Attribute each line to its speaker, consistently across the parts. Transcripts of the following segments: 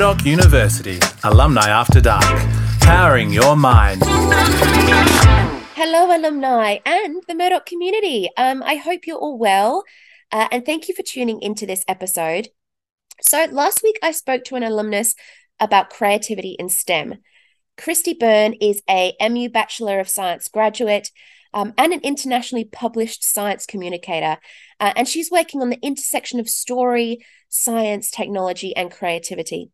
Speaker 1: Murdoch University, Alumni After Dark, powering your mind.
Speaker 2: Hello, alumni and the Murdoch community. Um, I hope you're all well, uh, and thank you for tuning into this episode. So, last week I spoke to an alumnus about creativity in STEM. Cristy Burne is a MU Bachelor of Science graduate um, and an internationally published science communicator. Uh, and she's working on the intersection of story, science, technology, and creativity.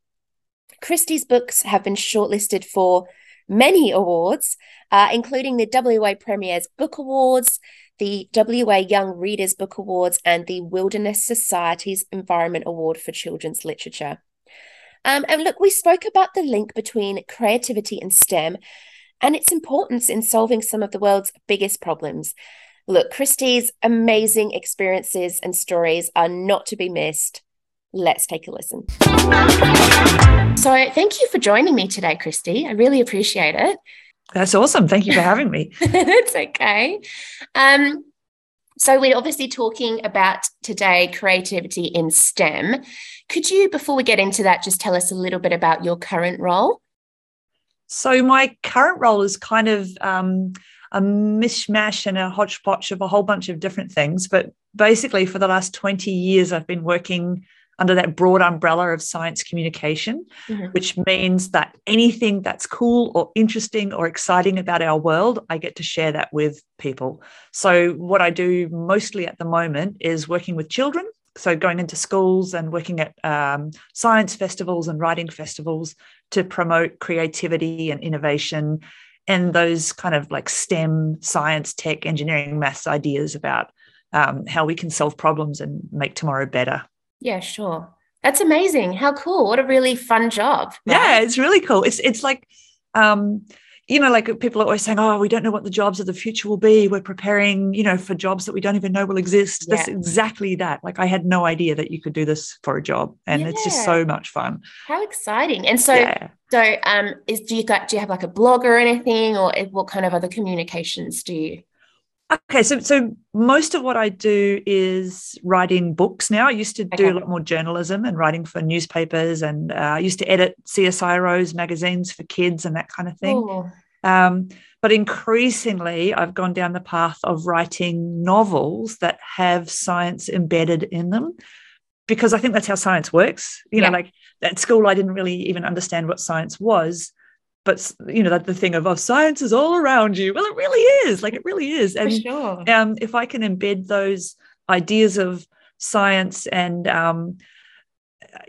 Speaker 2: Cristy's books have been shortlisted for many awards, uh, including the WA Premier's Book Awards, the WA Young Readers Book Awards, and the Wilderness Society's Environment Award for Children's Literature. Um, and look, we spoke about the link between creativity and STEM and its importance in solving some of the world's biggest problems. Look, Cristy's amazing experiences and stories are not to be missed. Let's take a listen. So, thank you for joining me today, Cristy. I really appreciate it.
Speaker 3: That's awesome. Thank you for having me.
Speaker 2: it's okay. Um, so, we're obviously talking about today creativity in STEM. Could you, before we get into that, just tell us a little bit about your current role?
Speaker 3: So, my current role is kind of um, a mishmash and a hodgepodge of a whole bunch of different things. But basically, for the last 20 years, I've been working under that broad umbrella of science communication, mm-hmm. which means that anything that's cool or interesting or exciting about our world, I get to share that with people. So, what I do mostly at the moment is working with children. So, going into schools and working at um, science festivals and writing festivals to promote creativity and innovation and those kind of like STEM, science, tech, engineering, maths ideas about um, how we can solve problems and make tomorrow better.
Speaker 2: Yeah, sure. That's amazing. How cool. What a really fun job.
Speaker 3: Right? Yeah, it's really cool. It's it's like um you know, like people are always saying, "Oh, we don't know what the jobs of the future will be. We're preparing, you know, for jobs that we don't even know will exist." Yeah. That's exactly that. Like, I had no idea that you could do this for a job, and yeah. it's just so much fun.
Speaker 2: How exciting! And so, yeah. so, um, is do you got do you have like a blog or anything, or what kind of other communications do you?
Speaker 3: Okay, so so most of what I do is writing books now. I used to do okay. a lot more journalism and writing for newspapers, and uh, I used to edit CSIRO's magazines for kids and that kind of thing. Um, but increasingly, I've gone down the path of writing novels that have science embedded in them, because I think that's how science works. You yeah. know, like at school, I didn't really even understand what science was but you know that the thing of oh science is all around you. Well it really is like it really is.
Speaker 2: And sure.
Speaker 3: um, if i can embed those ideas of science and um,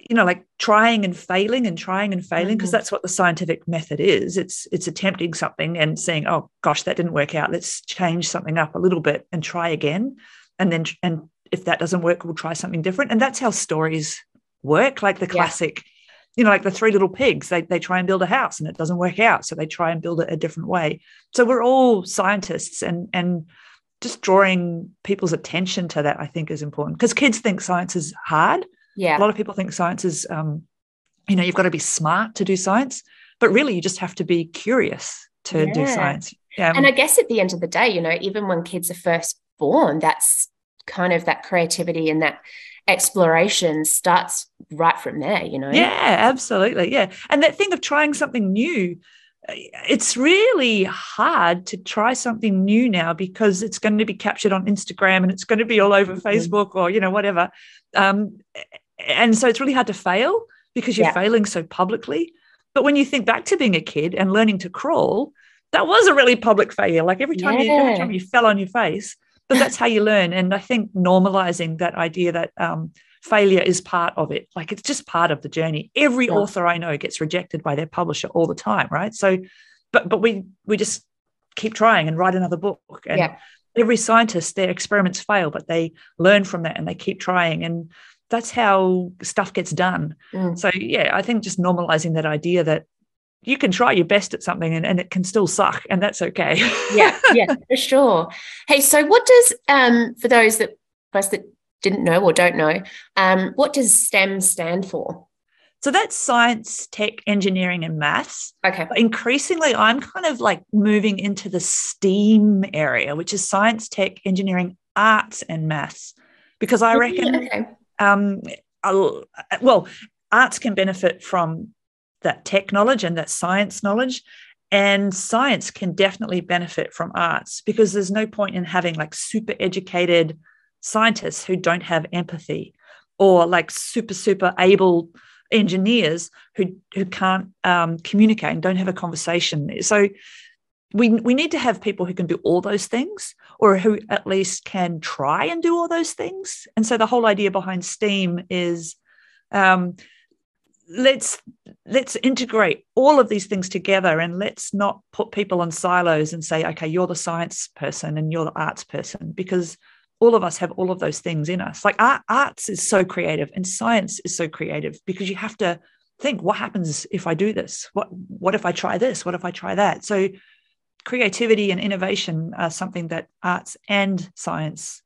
Speaker 3: you know like trying and failing and trying and failing because mm-hmm. that's what the scientific method is. It's it's attempting something and saying oh gosh that didn't work out. Let's change something up a little bit and try again. And then and if that doesn't work we'll try something different. And that's how stories work like the classic yeah you know, like the three little pigs, they, they try and build a house and it doesn't work out. So they try and build it a different way. So we're all scientists and, and just drawing people's attention to that, I think is important because kids think science is hard.
Speaker 2: Yeah.
Speaker 3: A lot of people think science is, um, you know, you've got to be smart to do science, but really you just have to be curious to yeah. do science.
Speaker 2: Um, and I guess at the end of the day, you know, even when kids are first born, that's kind of that creativity and that exploration starts right from there, you know?
Speaker 3: Yeah, absolutely. Yeah. And that thing of trying something new, it's really hard to try something new now because it's going to be captured on Instagram and it's going to be all over mm-hmm. Facebook or, you know, whatever. Um, and so it's really hard to fail because you're yeah. failing so publicly. But when you think back to being a kid and learning to crawl, that was a really public failure. Like every time yeah. you every time you fell on your face, but that's how you learn. And I think normalizing that idea that um, failure is part of it, like it's just part of the journey. Every yeah. author I know gets rejected by their publisher all the time, right? So, but but we we just keep trying and write another book. And yeah. every scientist, their experiments fail, but they learn from that and they keep trying. And that's how stuff gets done. Mm. So yeah, I think just normalizing that idea that you can try your best at something and, and it can still suck and that's okay.
Speaker 2: Yeah yeah for sure. Hey so what does um for those that us that didn't know or don't know um what does stem stand for?
Speaker 3: So that's science tech engineering and maths.
Speaker 2: Okay.
Speaker 3: But increasingly i'm kind of like moving into the steam area which is science tech engineering arts and maths. Because i reckon okay. um well arts can benefit from that tech knowledge and that science knowledge and science can definitely benefit from arts because there's no point in having like super educated scientists who don't have empathy or like super super able engineers who who can't um, communicate and don't have a conversation. So we we need to have people who can do all those things or who at least can try and do all those things. And so the whole idea behind steam is um, let's let's integrate all of these things together and let's not put people on silos and say okay you're the science person and you're the arts person because all of us have all of those things in us. Like art, arts is so creative and science is so creative because you have to think what happens if i do this? What what if i try this? What if i try that? So creativity and innovation are something that arts and science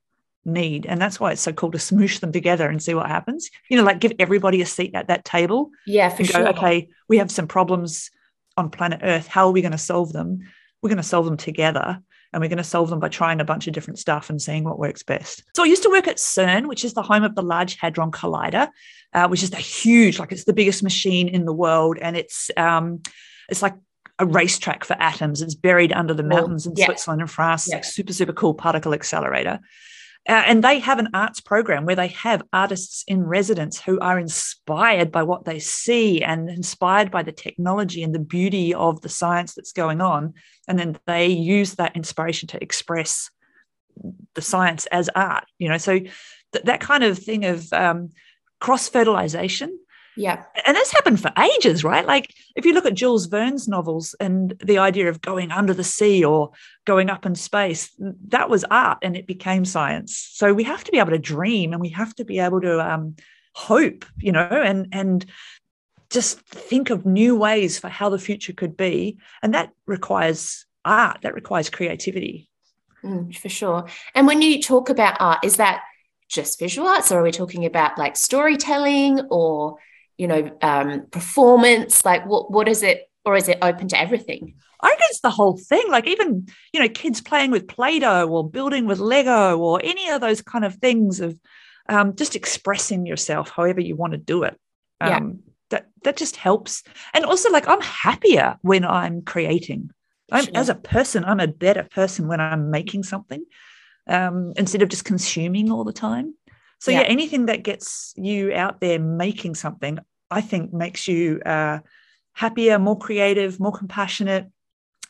Speaker 3: need. And that's why it's so cool to smoosh them together and see what happens. You know, like give everybody a seat at that table.
Speaker 2: Yeah, for
Speaker 3: go,
Speaker 2: sure.
Speaker 3: Okay, we have some problems on planet Earth. How are we going to solve them? We're going to solve them together. And we're going to solve them by trying a bunch of different stuff and seeing what works best. So I used to work at CERN, which is the home of the Large Hadron Collider, uh, which is a huge, like it's the biggest machine in the world, and it's um, it's like a racetrack for atoms. It's buried under the mountains in yeah. Switzerland and France. Yeah. Like super super cool particle accelerator. Uh, and they have an arts program where they have artists in residence who are inspired by what they see and inspired by the technology and the beauty of the science that's going on. And then they use that inspiration to express the science as art, you know. So th- that kind of thing of um, cross fertilization
Speaker 2: yeah.
Speaker 3: And that's happened for ages, right? Like if you look at Jules Verne's novels and the idea of going under the sea or going up in space, that was art and it became science. So we have to be able to dream and we have to be able to um, hope, you know, and and just think of new ways for how the future could be. And that requires art, that requires creativity.
Speaker 2: Mm, for sure. And when you talk about art, is that just visual arts or are we talking about like storytelling or you know um, performance like what what is it or is it open to everything
Speaker 3: I think it's the whole thing. Like even, you know, kids playing with Play-Doh or building with Lego or any of those kind of things of um, just expressing yourself however you want to do it. Um, yeah. that that just helps. And also like I'm happier when I'm creating. I'm, sure. As a person, I'm a better person when I'm making something um, instead of just consuming all the time. So yeah. yeah. anything that gets you out there making something, I think makes you uh, happier, more creative, more compassionate,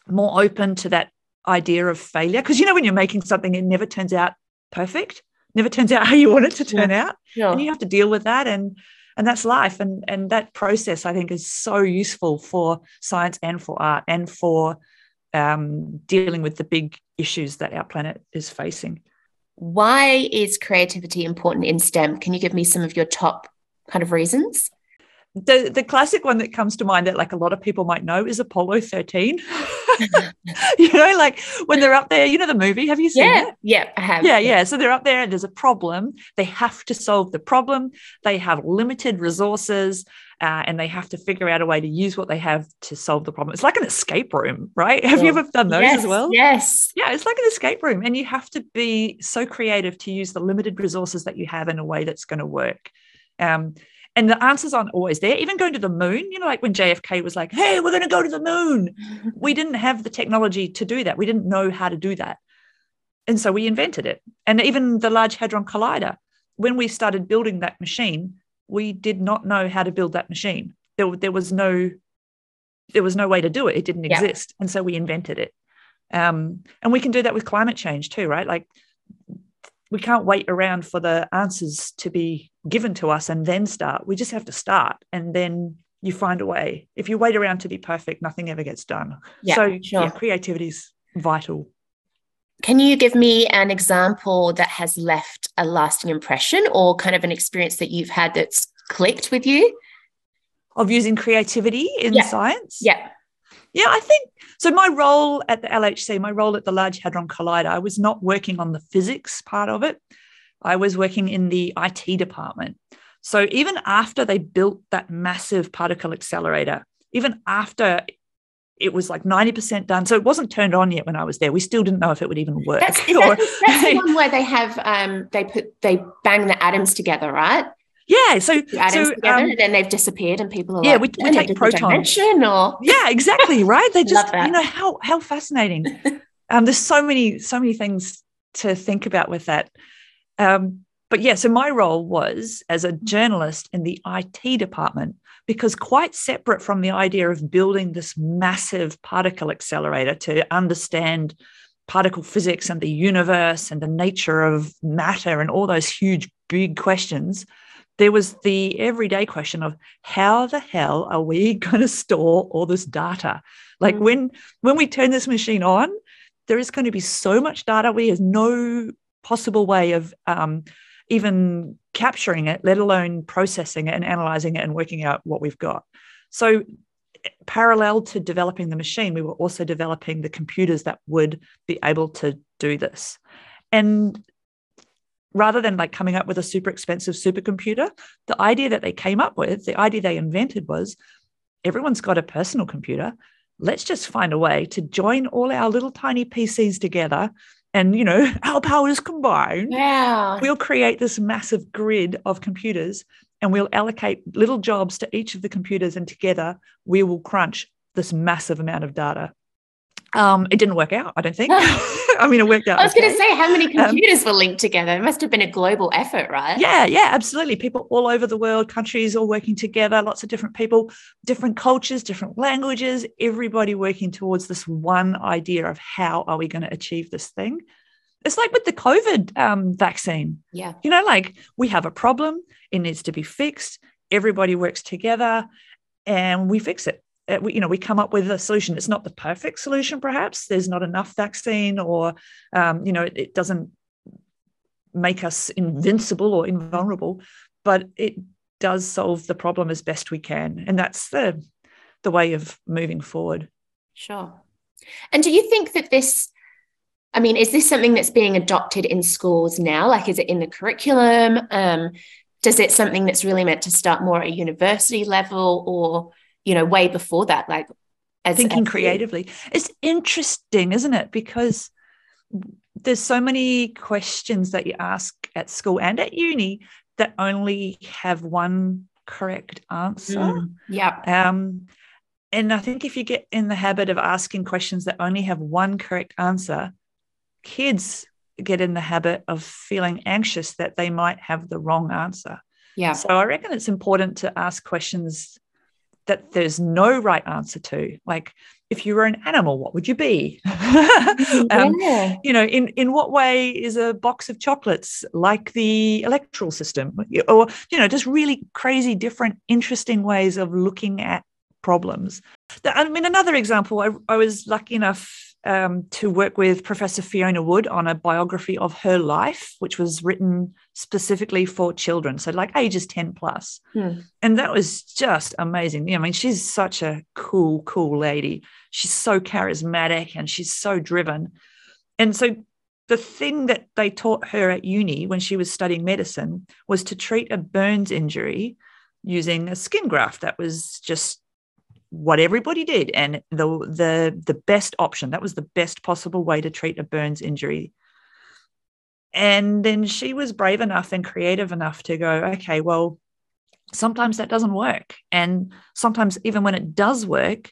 Speaker 3: more open to that idea of failure. Because you know, when you're making something, it never turns out perfect, never turns out how you want it to turn
Speaker 2: yeah.
Speaker 3: out,
Speaker 2: yeah.
Speaker 3: and you have to deal with that. And and that's life. And and that process, I think, is so useful for science and for art and for um, dealing with the big issues that our planet is facing.
Speaker 2: Why is creativity important in STEM? Can you give me some of your top kind of reasons?
Speaker 3: The the classic one that comes to mind that like a lot of people might know is Apollo 13. you know, like when they're up there, you know the movie. Have you seen
Speaker 2: yeah,
Speaker 3: it?
Speaker 2: Yeah, I have.
Speaker 3: Yeah, yeah. So they're up there and there's a problem. They have to solve the problem. They have limited resources uh, and they have to figure out a way to use what they have to solve the problem. It's like an escape room, right? Have you ever done those
Speaker 2: yes,
Speaker 3: as well?
Speaker 2: Yes.
Speaker 3: Yeah, it's like an escape room. And you have to be so creative to use the limited resources that you have in a way that's going to work. Um, and the answers aren't always there. Even going to the moon, you know, like when JFK was like, hey, we're going to go to the moon. we didn't have the technology to do that. We didn't know how to do that. And so we invented it. And even the Large Hadron Collider, when we started building that machine, we did not know how to build that machine. There, there was no there was no way to do it. It didn't
Speaker 2: yeah.
Speaker 3: exist. And so we invented it. Um, and we can do that with climate change too, right? Like we can't wait around for the answers to be given to us and then start. We just have to start and then you find a way. If you wait around to be perfect, nothing ever gets done.
Speaker 2: Yeah,
Speaker 3: so
Speaker 2: sure.
Speaker 3: yeah, creativity is vital.
Speaker 2: Can you give me an example that has left a lasting impression or kind of an experience that you've had that's clicked with you?
Speaker 3: Of using creativity in
Speaker 2: yeah.
Speaker 3: science?
Speaker 2: Yeah.
Speaker 3: Yeah, I think so. My role at the LHC, my role at the Large Hadron Collider, I was not working on the physics part of it. I was working in the IT department. So even after they built that massive particle accelerator, even after it was like 90% done. So it wasn't turned on yet when I was there. We still didn't know if it would even work.
Speaker 2: That's, that's, that's the one where they have um they put they bang the atoms together, right?
Speaker 3: Yeah, so
Speaker 2: The atoms
Speaker 3: so
Speaker 2: together,
Speaker 3: um,
Speaker 2: and then they've disappeared, and people are
Speaker 3: yeah,
Speaker 2: like,
Speaker 3: we- we take protons."
Speaker 2: dimension," or
Speaker 3: yeah, exactly, right? They just you know how how fascinating. um, there's so many so many things to think about with that. Um, but yeah, so my role was as a journalist in the IT department because quite separate from the idea of building this massive particle accelerator to understand particle physics and the universe and the nature of matter and all those huge big questions there was the everyday question of how the hell are we going to store all this data? Like
Speaker 2: Mm.
Speaker 3: when when we turn this machine on there is going to be so much data. We have no possible way of um, even capturing it let alone processing it and analyzing it and working out what we've got. So parallel to developing the machine we were also developing the computers that would be able to do this. And rather than like coming up with a super expensive supercomputer the idea that they came up with the idea they invented was everyone's got a personal computer. Let's just find a way to join all our little tiny pcs together and you know our powers combined.
Speaker 2: Wow,
Speaker 3: we'll create this massive grid of computers and we'll allocate little jobs to each of the computers and together we will crunch this massive amount of data um, it didn't work out i don't think i mean it worked out
Speaker 2: I was going to say, how many
Speaker 3: Um,
Speaker 2: computers were linked together? It must have been a global effort, right?
Speaker 3: Yeah, yeah, absolutely. People all over the world, countries all working together, lots of different people, different cultures, different languages, everybody working towards this one idea of how are we going to achieve this thing. It's like with the COVID um, vaccine.
Speaker 2: Yeah.
Speaker 3: You know, like we have a problem, it needs to be fixed. Everybody works together, and we fix it. Uh, we, you know, we come up with a solution. It's not the perfect solution, perhaps. There's not enough vaccine, or um, you know, it, it doesn't make us invincible or invulnerable, but it does solve the problem as best we can, and that's the the way of moving forward.
Speaker 2: Sure. And do you think that this, I mean, is this something that's being adopted in schools now? Like, is it in the curriculum? Um, does it something that's really meant to start more at a university level or, you know, way before that? Like, as
Speaker 3: thinking
Speaker 2: as-
Speaker 3: creatively. It's interesting, isn't it? Because there's so many questions that you ask at school and at uni that only have one correct answer.
Speaker 2: Mm, yeah.
Speaker 3: Um, and I think if you get in the habit of asking questions that only have one correct answer, kids get in the habit of feeling anxious that they might have the wrong answer.
Speaker 2: Yeah.
Speaker 3: So I reckon it's important to ask questions that there's no right answer to. Like, if you were an animal, what would you be? um,
Speaker 2: yeah.
Speaker 3: you know, in, in what way is a box of chocolates like the electoral system? Or, you know, just really crazy, different, interesting ways of looking at problems. I mean, another example, I, I was lucky enough um, to work with Professor Fiona Wood on a biography of her life, which was written specifically for children, so like ages 10 plus.
Speaker 2: Hmm.
Speaker 3: And that was just amazing. I mean, she's such a cool, cool lady. She's so charismatic and she's so driven. And so the thing that they taught her at uni when she was studying medicine was to treat a burns injury using a skin graft that was just what everybody did and the the the best option. That was the best possible way to treat a burns injury. And then she was brave enough and creative enough to go okay well sometimes that doesn't work. And sometimes even when it does work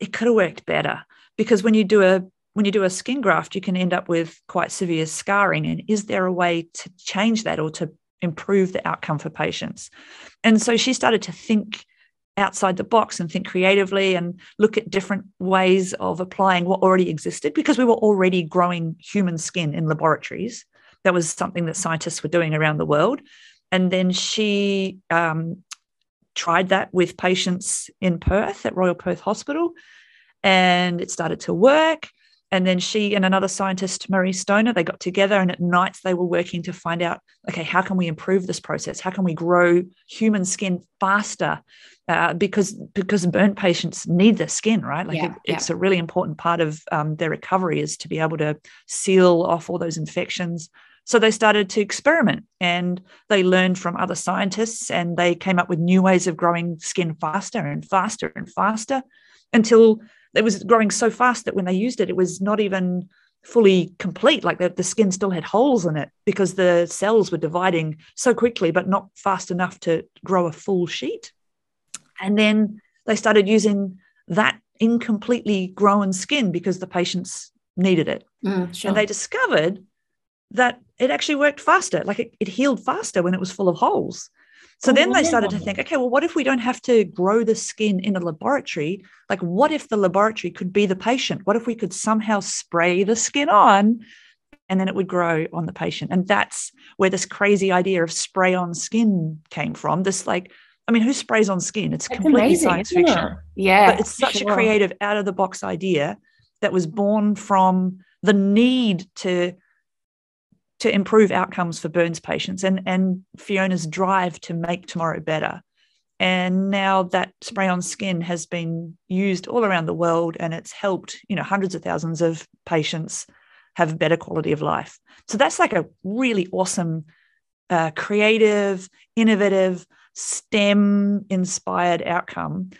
Speaker 3: it could have worked better. Because when you do a when you do a skin graft you can end up with quite severe scarring. And is there a way to change that or to improve the outcome for patients? And so she started to think outside the box and think creatively and look at different ways of applying what already existed because we were already growing human skin in laboratories that was something that scientists were doing around the world and then she um, tried that with patients in Perth at Royal Perth Hospital, and it started to work. And then she and another scientist, Marie Stoner, they got together, and at nights they were working to find out, okay, how can we improve this process? How can we grow human skin faster? Uh, because because burn patients need their skin, right? Like
Speaker 2: Yeah,
Speaker 3: it, it's a really important part of um, their recovery is to be able to seal off all those infections. So they started to experiment and they learned from other scientists and they came up with new ways of growing skin faster and faster and faster until it was growing so fast that when they used it, it was not even fully complete. Like the, the skin still had holes in it because the cells were dividing so quickly but not fast enough to grow a full sheet. And then they started using that incompletely grown skin because the patients needed it.
Speaker 2: Mm, sure.
Speaker 3: and they discovered that it actually worked faster. Like it, it healed faster when it was full of holes so
Speaker 2: Oh,
Speaker 3: then they started to think okay well what if we don't have to grow the skin in a laboratory like what if the laboratory could be the patient what if we could somehow spray the skin on and then it would grow on the patient and that's where this crazy idea of spray on skin came from this like i mean who sprays on skin it's
Speaker 2: That's
Speaker 3: completely
Speaker 2: amazing,
Speaker 3: science fiction
Speaker 2: it? Yeah.
Speaker 3: but it's such
Speaker 2: sure.
Speaker 3: a creative out of the box idea that was born from the need to to improve outcomes for burns patients and and fiona's drive to make tomorrow better. And now that spray on skin has been used all around the world and it's helped you know hundreds of thousands of patients have better quality of life. So that's like a really awesome uh, creative innovative stem inspired outcome.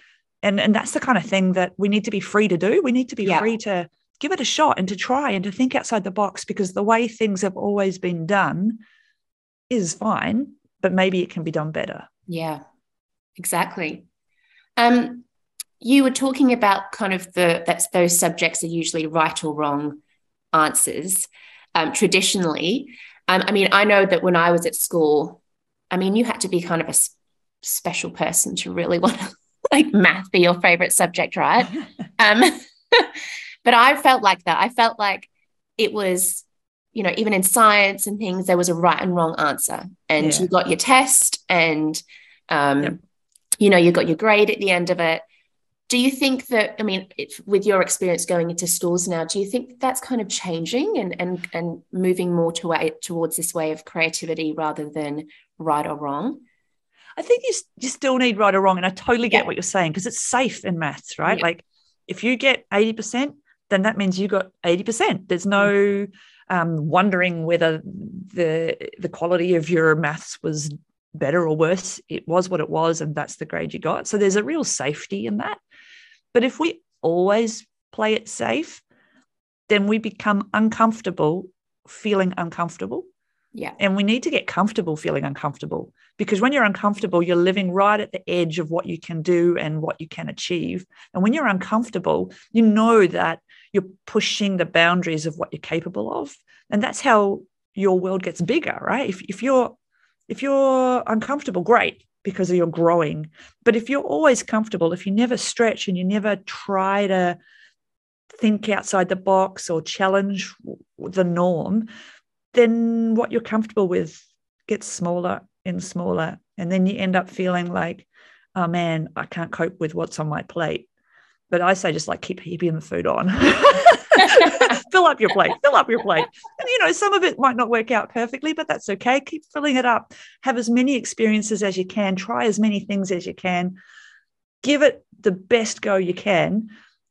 Speaker 3: And and that's the kind of thing that we need to be free to do. We need to be
Speaker 2: Yeah.
Speaker 3: free to give it a shot and to try and to think outside the box because the way things have always been done is fine but maybe it can be done better
Speaker 2: Yeah, exactly. Um, you were talking about kind of the that's those subjects are usually right or wrong answers. Um, traditionally, um, I mean, I know that when I was at school, I mean, you had to be kind of a s- special person to really want to like math be your favorite subject, right? Um, but I felt like that. I felt like it was, you know, even in science and things, there was a right and wrong answer, and
Speaker 3: Yeah.
Speaker 2: you got your test, and um,
Speaker 3: Yep.
Speaker 2: you know, you got your grade at the end of it. Do you think that? I mean, if, with your experience going into schools now, do you think that's kind of changing and and and moving more to way, towards this way of creativity rather than right or wrong?
Speaker 3: I think you, you still need right or wrong. And I totally get
Speaker 2: Yeah.
Speaker 3: what you're saying because it's safe in maths, right?
Speaker 2: Yeah.
Speaker 3: Like if you get 80%, then that means you got 80%. There's no um, wondering whether the the quality of your maths was better or worse. It was what it was, and that's the grade you got. So there's a real safety in that. But if we always play it safe, then we become uncomfortable feeling uncomfortable.
Speaker 2: Yeah.
Speaker 3: And we need to get comfortable feeling uncomfortable because when you're uncomfortable, you're living right at the edge of what you can do and what you can achieve. And when you're uncomfortable, you know that you're pushing the boundaries of what you're capable of. And that's how your world gets bigger, right? If, if you're if you're uncomfortable, great because you're growing. But if you're always comfortable, if you never stretch and you never try to think outside the box or challenge the norm, then what you're comfortable with gets smaller and smaller. And then you end up feeling like, oh man, I can't cope with what's on my plate. But I say just like keep heaping the food on. fill up your plate, fill up your plate. And you know, some of it might not work out perfectly, but that's okay. Keep filling it up. Have as many experiences as you can, try as many things as you can. Give it the best go you can,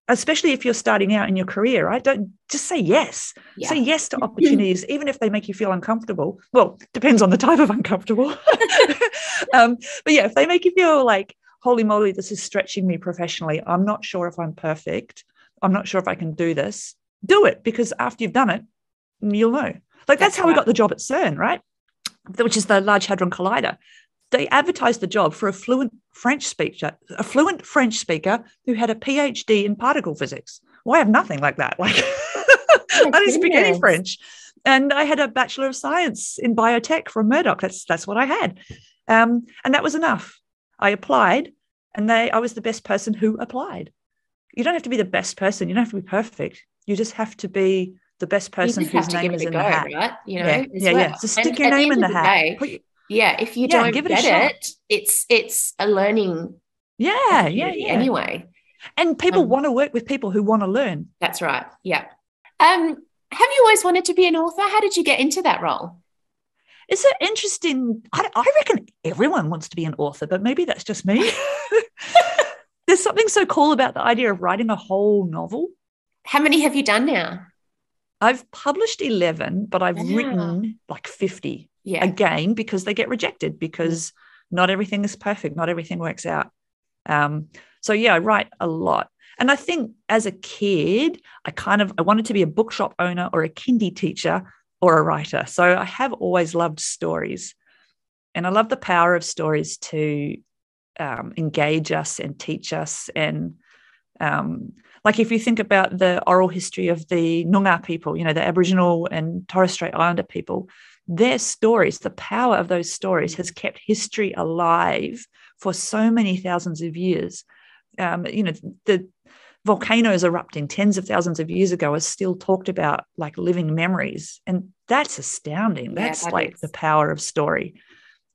Speaker 3: especially if you're starting out in your career, right? Don't just say yes.
Speaker 2: Yeah.
Speaker 3: Say yes to opportunities, even if they make you feel uncomfortable. Well, depends on the type of uncomfortable. um, but yeah, if they make you feel like, holy moly, this is stretching me professionally. I'm not sure if I'm perfect. I'm not sure if I can do this. Do it because after you've done it, you'll know. Like that's,
Speaker 2: That's
Speaker 3: how we got the job at CERN, right? Which is the Large Hadron Collider. They advertised the job for a fluent French speaker, a fluent French speaker who had a PhD in particle physics. Well, I have nothing like that. Like I didn't speak any. French. And I had a Bachelor of Science in biotech from Murdoch. That's that's what I had. Um, and that was enough. I applied and they I was the best person who applied. You don't have to be the best person. You don't have to be perfect. You just have to be the best person
Speaker 2: just
Speaker 3: whose name is
Speaker 2: it a
Speaker 3: in
Speaker 2: go,
Speaker 3: the hat.
Speaker 2: right? You know,
Speaker 3: yeah, yeah,
Speaker 2: well.
Speaker 3: yeah. So stick
Speaker 2: And
Speaker 3: your name in the
Speaker 2: of
Speaker 3: hat.
Speaker 2: day,
Speaker 3: Put
Speaker 2: yeah, if you
Speaker 3: Yeah,
Speaker 2: don't
Speaker 3: give it a
Speaker 2: get
Speaker 3: shot.
Speaker 2: it, it's it's a learning
Speaker 3: yeah, yeah, yeah.
Speaker 2: anyway.
Speaker 3: And people
Speaker 2: Um,
Speaker 3: want to work with people who want to learn.
Speaker 2: That's right. Yeah. Um, have you always wanted to be an author? How did you get into that role?
Speaker 3: It's an interesting. I, I reckon everyone wants to be an author, but maybe that's just me. There's something so cool about the idea of writing a whole novel.
Speaker 2: How many have you done now?
Speaker 3: I've published 11, but I've
Speaker 2: Wow.
Speaker 3: written like 50
Speaker 2: Yeah.
Speaker 3: again because they get rejected because not everything is perfect. Not everything works out. Um, so, yeah, I write a lot. And I think as a kid, I kind of I wanted to be a bookshop owner or a kindy teacher or a writer. So I have always loved stories. And I love the power of stories to um, engage us and teach us. And um, like if you think about the oral history of the Noongar people, you know, the Aboriginal and Torres Strait Islander people, their stories, the power of those stories has kept history alive for so many thousands of years. Um, you know, the volcanoes erupting tens of thousands of years ago are still talked about like living memories. And that's astounding. That's yeah, that like is. the power of story.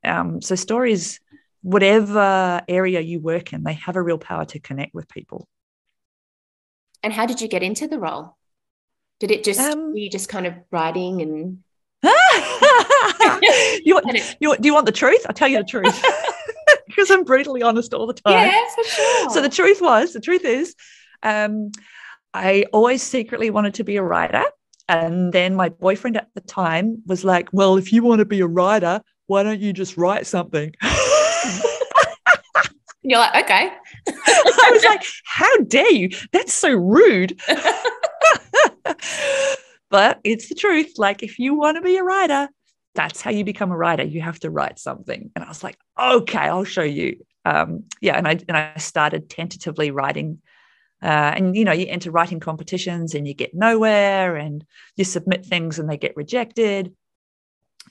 Speaker 3: Um, so, stories, whatever area you work in, they have a real power to connect with people.
Speaker 2: And how did you get into the role? Did it just, um, were you just kind of writing and.
Speaker 3: you, you, do you want the truth? I'll tell you the truth because I'm brutally honest all the time.
Speaker 2: Yeah, for sure.
Speaker 3: So the truth was, the truth is, um, I always secretly wanted to be a writer. And then my boyfriend at the time was like, Well, if you want to be a writer, why don't you just write something?
Speaker 2: You're like, okay.
Speaker 3: I was like, how dare you? That's so rude. but it's the truth. Like, if you want to be a writer, that's how you become a writer. You have to write something. And I was like, okay, I'll show you. Um, yeah, and I and I started tentatively writing uh, and you know, you enter writing competitions and you get nowhere, and you submit things and they get rejected.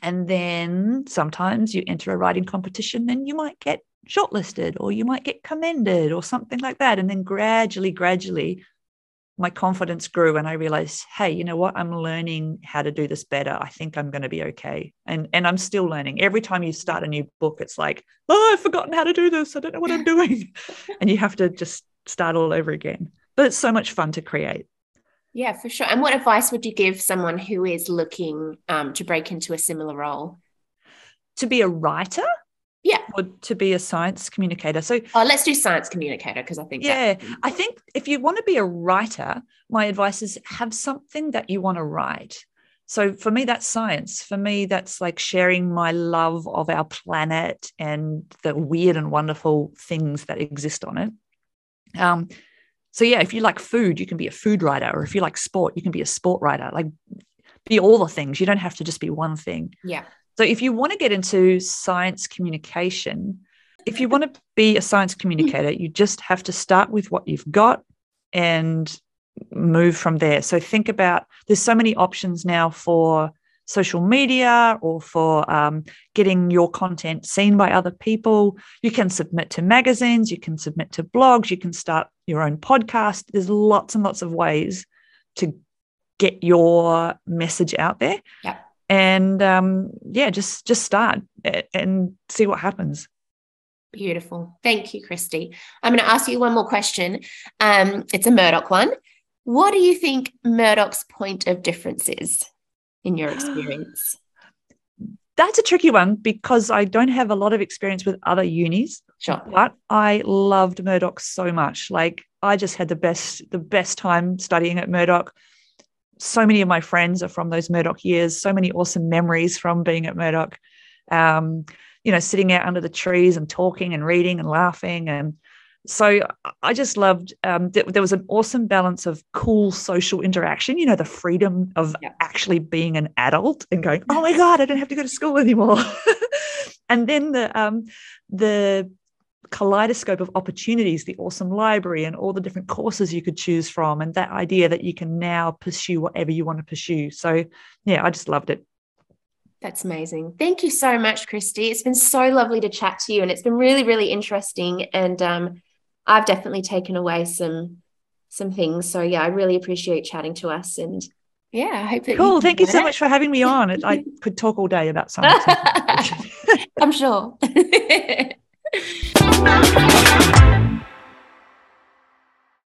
Speaker 3: And then sometimes you enter a writing competition and you might get shortlisted or you might get commended or something like that. And then gradually, gradually, my confidence grew and I realized, hey, you know what? I'm learning how to do this better. I think I'm going to be okay. And and I'm still learning. Every time you start a new book, it's like, oh, I've forgotten how to do this. I don't know what I'm doing. and you have to just start all over again. But it's so much fun to create.
Speaker 2: Yeah, for sure. And what advice would you give someone who is looking um, to break into a similar role?
Speaker 3: To be a writer?
Speaker 2: Yeah.
Speaker 3: Or to be a science communicator. So
Speaker 2: oh, let's do science communicator because I think
Speaker 3: Yeah. That- I think if you want to be a writer, my advice is have something that you want to write. So for me, that's science. For me, that's like sharing my love of our planet and the weird and wonderful things that exist on it. Um, so yeah, if you like food, you can be a food writer, or if you like sport, you can be a sport writer. Like be all the things. You don't have to just be one thing.
Speaker 2: Yeah.
Speaker 3: So if you want to get into science communication, if you want to be a science communicator, you just have to start with what you've got and move from there. So think about there's so many options now for social media or for um, getting your content seen by other people. You can submit to magazines, you can submit to blogs, you can start your own podcast. There's lots and lots of ways to get your message out there.
Speaker 2: Yeah.
Speaker 3: And um, yeah, just just start and see what happens.
Speaker 2: Beautiful. Thank you, Cristy. I'm going to ask you one more question. Um, it's a Murdoch one. What do you think Murdoch's point of difference is? In your experience?
Speaker 3: That's a tricky one because I don't have a lot of experience with other unis.
Speaker 2: Sure.
Speaker 3: But I loved Murdoch so much. Like I just had the best, the best time studying at Murdoch. So many of my friends are from those Murdoch years, so many awesome memories from being at Murdoch. Um, you know, sitting out under the trees and talking and reading and laughing and so I just loved um, th- there was an awesome balance of cool social interaction. You know, the freedom of yeah. actually being an adult and going, "Oh my god, I don't have to go to school anymore," and then the um, the kaleidoscope of opportunities, the awesome library, and all the different courses you could choose from, and that idea that you can now pursue whatever you want to pursue. So, yeah, I just loved it.
Speaker 2: That's amazing. Thank you so much, Cristy. It's been so lovely to chat to you, and it's been really, really interesting. And um, I've definitely taken away some some things. So yeah, I really appreciate chatting to us and yeah, I hope that
Speaker 3: cool. You Thank you so much for having me on. I could talk all day about science.
Speaker 2: I'm sure.